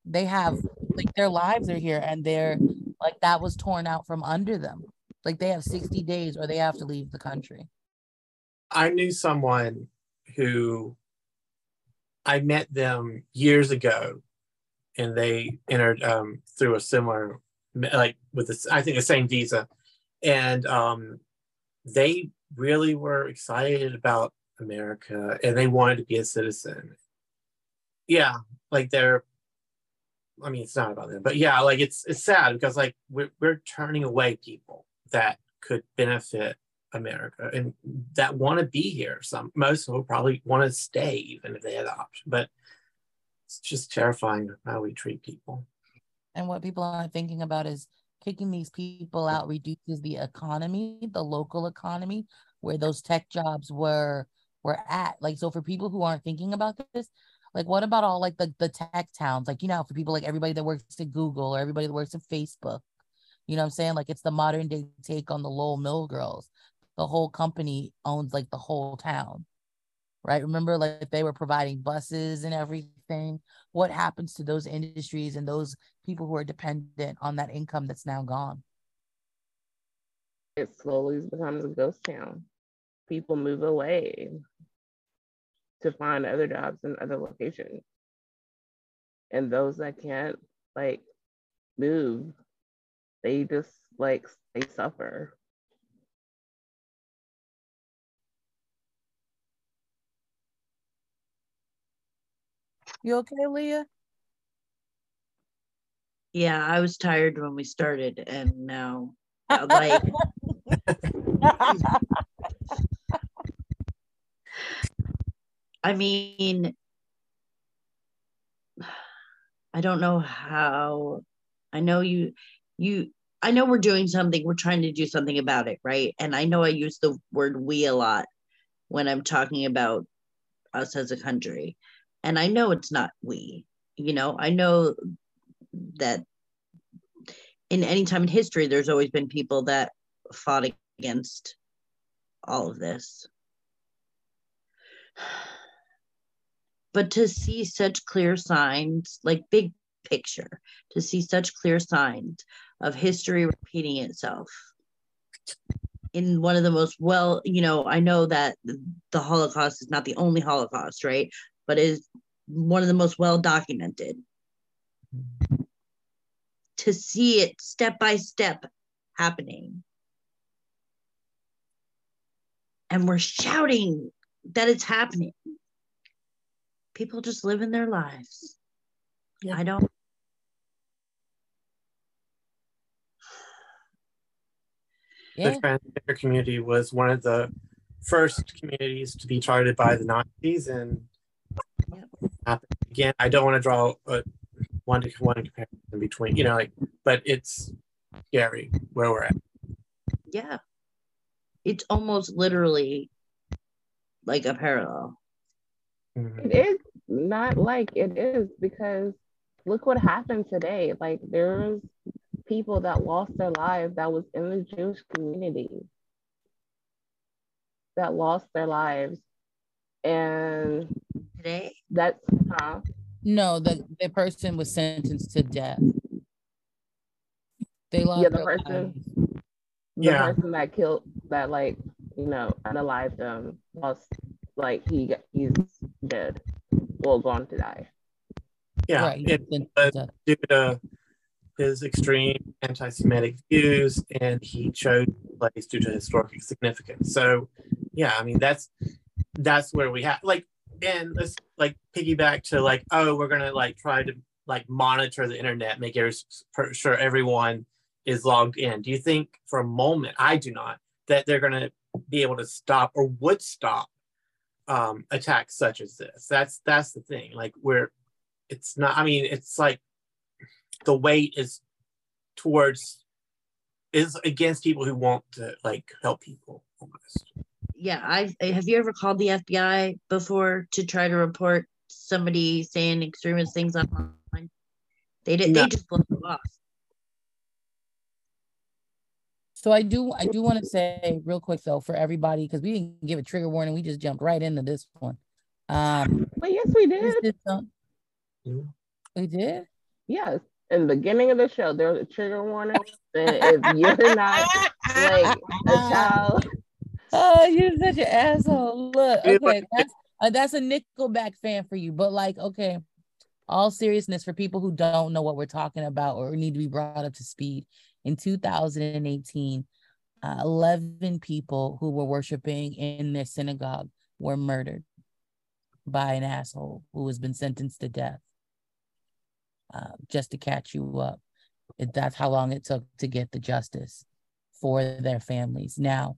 they have like their lives are here and they're like that was torn out from under them. Like they have 60 days or they have to leave the country. I knew someone who I met them years ago and they entered um, through a similar like with this i think the same visa. And um, they really were excited about america and they wanted to be a citizen. Yeah like they're i mean it's not about them but yeah like it's it's sad because like we're, we're turning away people that could benefit america and that want to be here. Some most will probably want to stay even if they had the option but it's just terrifying how we treat people and what people aren't thinking about is kicking these people out reduces the economy, the local economy, where those tech jobs were were at. Like so for people who aren't thinking about this, like what about all like the, the tech towns? Like, you know, for people like everybody that works at Google or everybody that works at Facebook, you know what I'm saying? Like it's the modern day take on the Lowell Mill girls. The whole company owns like the whole town right? Remember, like they were providing buses and everything. What happens to those industries and those people who are dependent on that income that's now gone? It slowly becomes a ghost town. People move away to find other jobs in other locations. And those that can't like move, they just like they suffer. You okay, Leah? Yeah, I was tired when we started, and now, uh, like, I mean, I don't know how. I know you, you. I know we're doing something. We're trying to do something about it, right? And I know I use the word "we" a lot when I'm talking about us as a country and I know it's not we. You know, I know that in any time in history, there's always been people that fought against all of this. But to see such clear signs, like big picture, to see such clear signs of history repeating itself in one of the most well, you know, I know that the Holocaust is not the only Holocaust, right? But is one of the most well documented. To see it step by step happening. And we're shouting that it's happening. People just living their lives. Yeah. I don't. Yeah. The transgender community was one of the first communities to be targeted by the Nazis, and Again, I don't want to draw a one to one comparison between, you know, like, but it's scary where we're at. Yeah. It's almost literally like a parallel. Mm-hmm. It is not like it is because look what happened today. Like there's people that lost their lives that was in the Jewish community that lost their lives. And today? That's huh? No, the, the person was sentenced to death. They lost yeah, the person, the yeah. person that killed that like you know unalived them lost like he got, he's dead, well gone to die. Yeah, right. it, uh, due to his extreme anti-Semitic views, and he chose place due to historic significance. So, yeah, I mean that's that's where we have like and let's like piggyback to like oh we're gonna like try to like monitor the internet make sure everyone is logged in. Do you think for a moment i do not that they're gonna be able to stop or would stop um attacks such as this? That's that's the thing like we're it's not i mean it's like the weight is towards is against people who want to like help people almost yeah, I have you ever called the FBI before to try to report somebody saying extremist things online? They did. No. They just blow you off. So I do I do want to say real quick though for everybody because we didn't give a trigger warning, we just jumped right into this one. Um, But yes, we this did. is some- Mhm. we did. Yes. In the beginning of the show, there was a trigger warning. that if you're not like a child, Oh, you're such an asshole. Look, okay, that's uh, that's a Nickelback fan for you, but like, okay, all seriousness for people who don't know what we're talking about or need to be brought up to speed. In 2018, uh, 11 people who were worshiping in their synagogue were murdered by an asshole who has been sentenced to death. Uh, just to catch you up, It- that's how long it took to get the justice for their families. Now,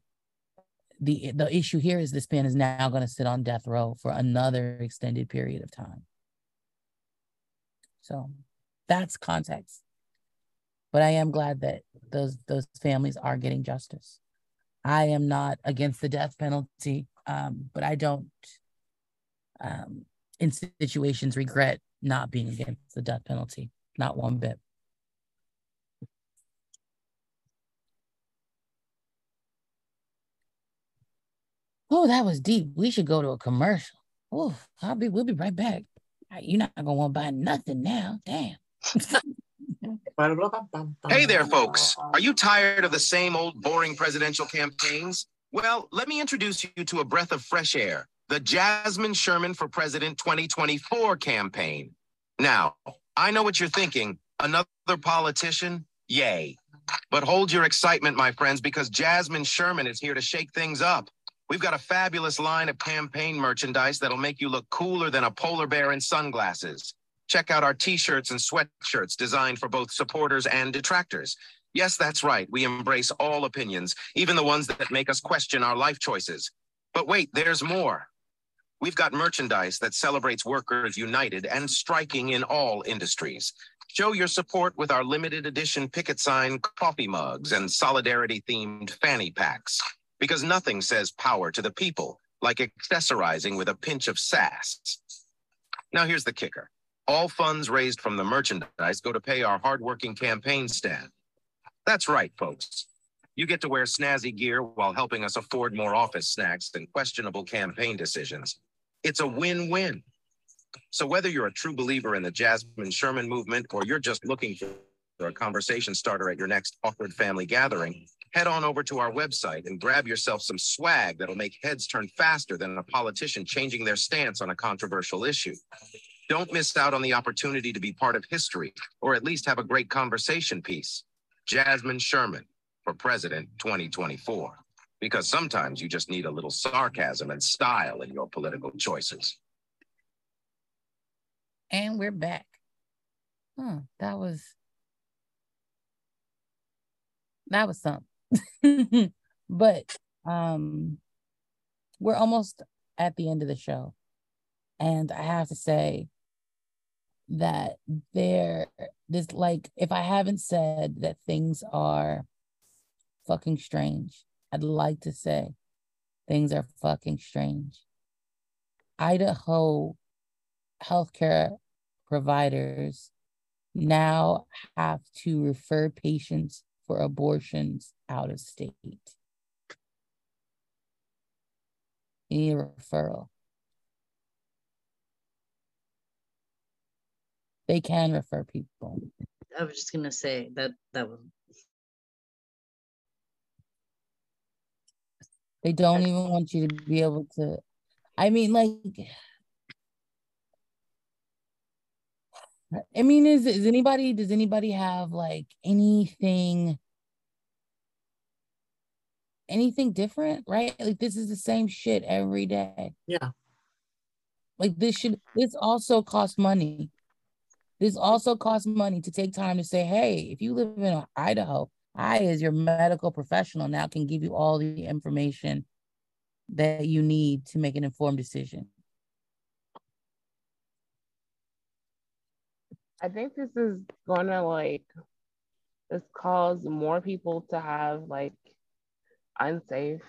the the issue here is this man is now going to sit on death row for another extended period of time. So that's context. But I am glad that those those families are getting justice. I am not against the death penalty, um, but I don't um, in situations regret not being against the death penalty, not one bit. Oh, that was deep. We should go to a commercial. Oh, I'll be. We'll be right back. You're not gonna want to buy nothing now. Damn. Hey there, folks. Are you tired of the same old boring presidential campaigns? Well, let me introduce you to a breath of fresh air the Jasmine Sherman for President 2024 campaign. Now, I know what you're thinking another politician? Yay. But hold your excitement, my friends, because Jasmine Sherman is here to shake things up. We've got a fabulous line of campaign merchandise that'll make you look cooler than a polar bear in sunglasses. Check out our t shirts and sweatshirts designed for both supporters and detractors. Yes, that's right. We embrace all opinions, even the ones that make us question our life choices. But wait, there's more. We've got merchandise that celebrates workers united and striking in all industries. Show your support with our limited edition picket sign coffee mugs and solidarity themed fanny packs, because nothing says power to the people like accessorizing with a pinch of sass. Now, here's the kicker all funds raised from the merchandise go to pay our hardworking campaign staff. That's right, folks. You get to wear snazzy gear while helping us afford more office snacks and questionable campaign decisions. It's a win win. So, whether you're a true believer in the Jasmine Sherman movement or you're just looking for a conversation starter at your next awkward family gathering, head on over to our website and grab yourself some swag that'll make heads turn faster than a politician changing their stance on a controversial issue. Don't miss out on the opportunity to be part of history or at least have a great conversation piece. Jasmine Sherman for President 2024. Because sometimes you just need a little sarcasm and style in your political choices. And we're back. Huh, that was that was something. but um we're almost at the end of the show. And I have to say that there this like if I haven't said that things are fucking strange, I'd like to say things are fucking strange. Idaho healthcare providers now have to refer patients for abortions out of state. You need a referral. They can refer people. I was just gonna say that that was They don't even want you to be able to. I mean, like, I mean, is is anybody? Does anybody have like anything? Anything different, right? Like this is the same shit every day. Yeah. Like this should. This also costs money. This also costs money to take time to say, hey, if you live in Idaho, I, as your medical professional, now can give you all the information that you need to make an informed decision. I think this is gonna like this cause more people to have like unsafe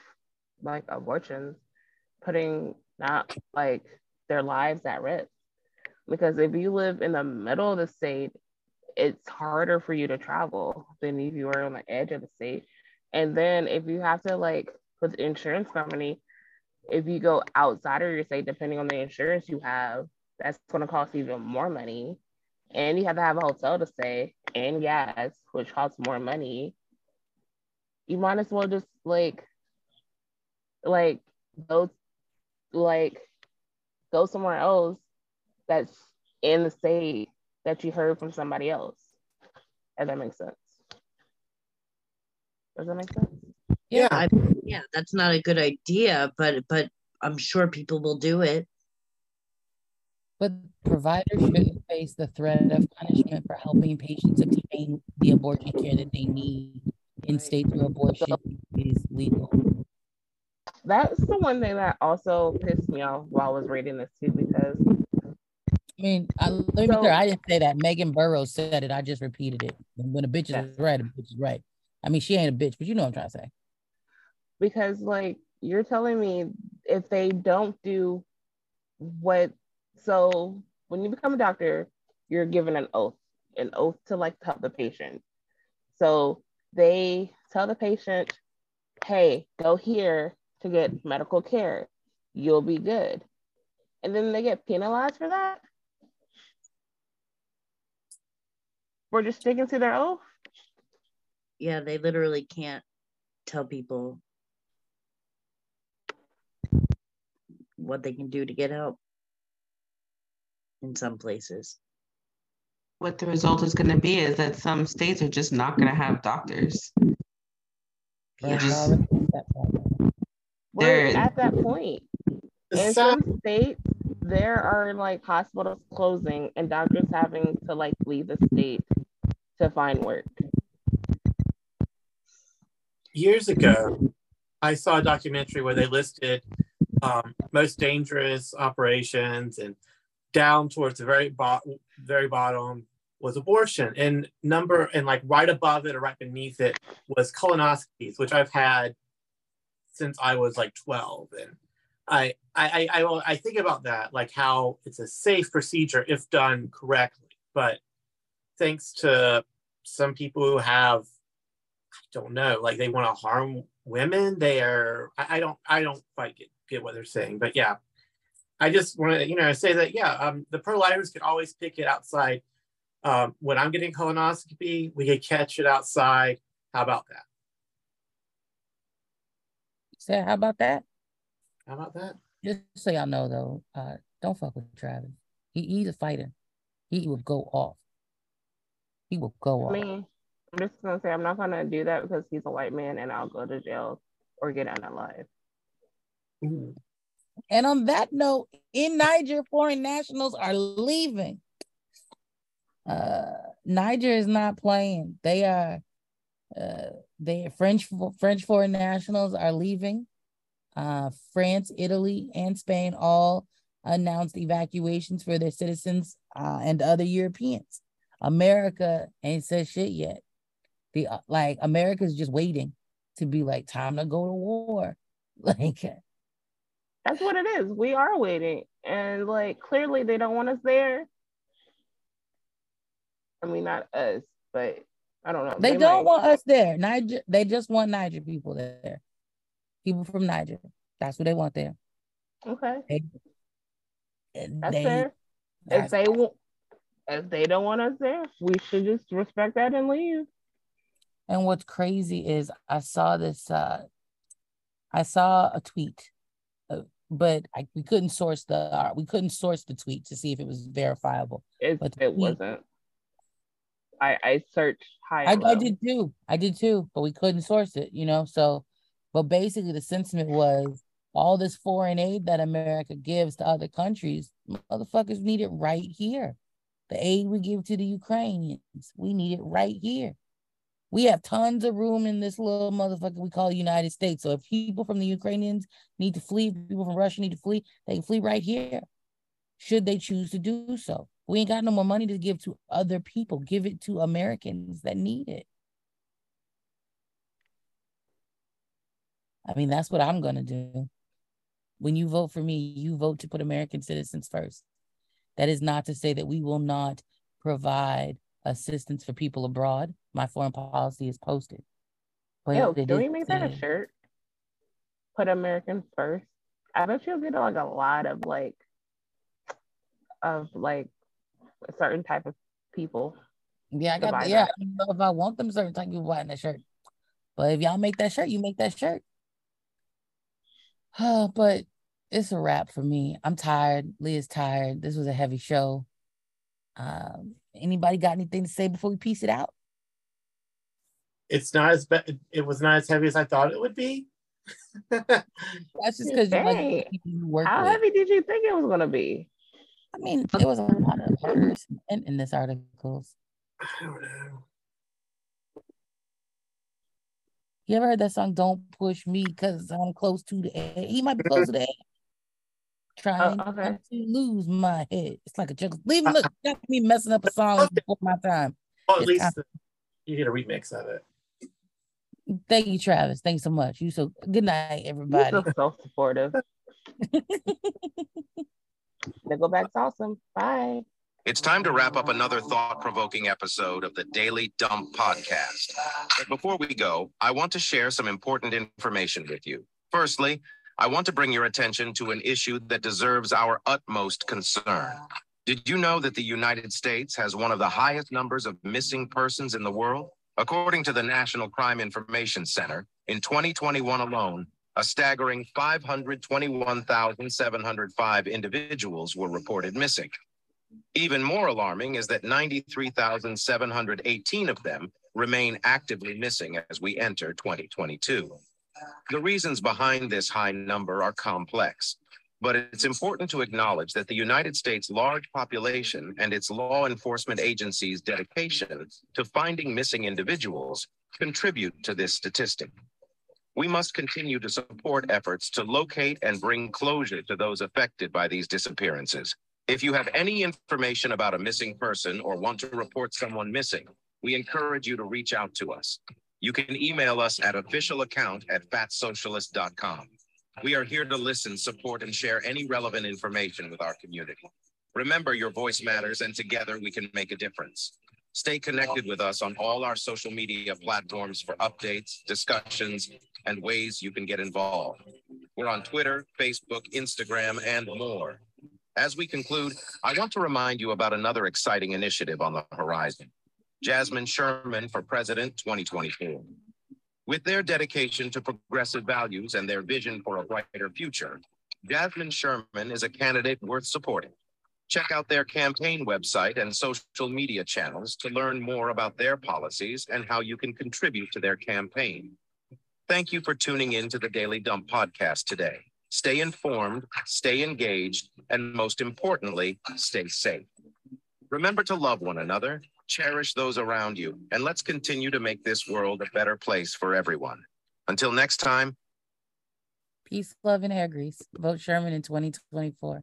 like abortions, putting not like their lives at risk. Because if you live in the middle of the state, it's harder for you to travel than if you are on the edge of the state. And then if you have to like with the insurance company, if you go outside of your state, depending on the insurance you have, that's going to cost even more money. And you have to have a hotel to stay and gas, which costs more money. You might as well just like, like go, like go somewhere else that's in the state that you heard from somebody else. If that makes sense. Does that make sense? Yeah, I, yeah, that's not a good idea, but but I'm sure people will do it. But providers shouldn't face the threat of punishment for helping patients obtain the abortion care that they need in states where abortion is legal. That's the one thing that also pissed me off while I was reading this too, because I mean, I, let me So- clear. I didn't say that. Megan Burrows said it. I just repeated it. When a bitch is right, a bitch is right. I mean, she ain't a bitch, but you know what I'm trying to say. because like you're telling me if they don't do what so when you become a doctor you're given an oath an oath to like help the patient. So they tell the patient hey go here to get medical care. You'll be good. And then they get penalized for that? For just sticking to their oath? Yeah, they literally can't tell people what they can do to get help in some places. What the result is going to be is that some states are just not going to have doctors. Yeah. just- Already at that point. we're at that point in sad- some states there are like hospitals closing and doctors having to like leave the state to find work years ago, I saw a documentary where they listed um, most dangerous operations, and down towards the very bottom, very bottom was abortion, and number and like right above it or right beneath it was colonoscopies, which I've had since I was like twelve, and I I I, I, I think about that like how it's a safe procedure if done correctly, but thanks to some people who have I don't know, like they want to harm women. They are I, I don't I don't quite get, get what they're saying, but yeah. I just want to, you know, say that yeah, um, the pro-lifers can always pick it outside. Um, when I'm getting colonoscopy, we can catch it outside. How about that? Say, how about that? How about that? Just so y'all know, though, uh, don't fuck with Travis. He, he's a fighter. He will go off. He will go i off. mean i'm just gonna say i'm not gonna do that because he's a white man and i'll go to jail or get unalive Ooh. And on that note, in Niger, foreign nationals are leaving. Uh, Niger is not playing. They are, uh, they French French foreign nationals are leaving. Uh, France, Italy, and Spain all announced evacuations for their citizens uh, and other Europeans. America ain't said shit yet. The like America's just waiting to be like time to go to war. Like that's what it is we are waiting and like clearly they don't want us there i mean not us but i don't know They, don't might. want us there. Niger, they just want Niger people there. People from Niger. That's what they want there. okay And that's they- fair if they want if they don't want us there we should just respect that and leave and what's crazy is I saw this. Uh, I saw a tweet, but I, we couldn't source the uh, we couldn't source the tweet to see if it was verifiable. it, But it wasn't i i searched high I, I did too. I did too, but we couldn't source it, you know. So, but basically, the sentiment was all this foreign aid that America gives to other countries, motherfuckers need it right here. The aid we give to the Ukrainians, we need it right here. We have tons of room in this little motherfucker we call the United States. So if people from the Ukrainians need to flee, people from Russia need to flee, they can flee right here. Should they choose to do so? We ain't got no more money to give to other people. Give it to Americans that need it. I mean, that's what I'm going to do. When you vote for me, you vote to put American citizens first. That is not to say that we will not provide assistance for people abroad. My foreign policy is posted. But Yo, can we make that a shirt? Put Americans first. I bet you'll get like a lot of like of like a certain type of people. Yeah, I got yeah. I don't know if I want them certain type of people buying that shirt. But if y'all make that shirt, you make that shirt. but it's a wrap for me. I'm tired. Leah's tired. This was a heavy show. Um, anybody got anything to say before we piece it out? It's not as bad. It was not as heavy as I thought it would be. That's just because you like work How with. heavy did you think it was gonna be? I mean, there was a lot of murders in, in this articles. I don't know. You ever heard that song "Don't Push Me" because I'm close to the edge? He might be close to the edge. Trying oh, okay. to lose my head. It's like a joke. Leave look, got me messing up a song before my time. Well, at it's least you get a remix of it. Thank you, Travis. Thanks so much. You so good night, everybody. You're so self-supportive. Nickelback's awesome. Bye. It's time to wrap up another thought provoking episode of the Daily Dump podcast. But before we go, I want to share some important information with you. Firstly, I want to bring your attention to an issue that deserves our utmost concern. Did you know that the United States has one of the highest numbers of missing persons in the world? According to the National Crime Information Center, in 2021 alone, a staggering 521,705 individuals were reported missing. Even more alarming is that 93,718 of them remain actively missing as we enter 2022. The reasons behind this high number are complex, but it's important to acknowledge that the United States' large population and its law enforcement agencies' dedication to finding missing individuals contribute to this statistic. We must continue to support efforts to locate and bring closure to those affected by these disappearances. If you have any information about a missing person or want to report someone missing, we encourage you to reach out to us. You can email us at officialaccount at fatsocialist.com. We are here to listen, support, and share any relevant information with our community. Remember, your voice matters, and together we can make a difference. Stay connected with us on all our social media platforms for updates, discussions, and ways you can get involved. We're on Twitter, Facebook, Instagram, and more. As we conclude, I want to remind you about another exciting initiative on the horizon Jasmine Sherman for President 2024. With their dedication to progressive values and their vision for a brighter future, Jasmine Sherman is a candidate worth supporting. Check out their campaign website and social media channels to learn more about their policies and how you can contribute to their campaign. Thank you for tuning in to the Daily Dump podcast today. Stay informed, stay engaged, and most importantly, stay safe. Remember to love one another, cherish those around you, and let's continue to make this world a better place for everyone. Until next time. Peace, love, and hair grease. Vote Sherman in 2024.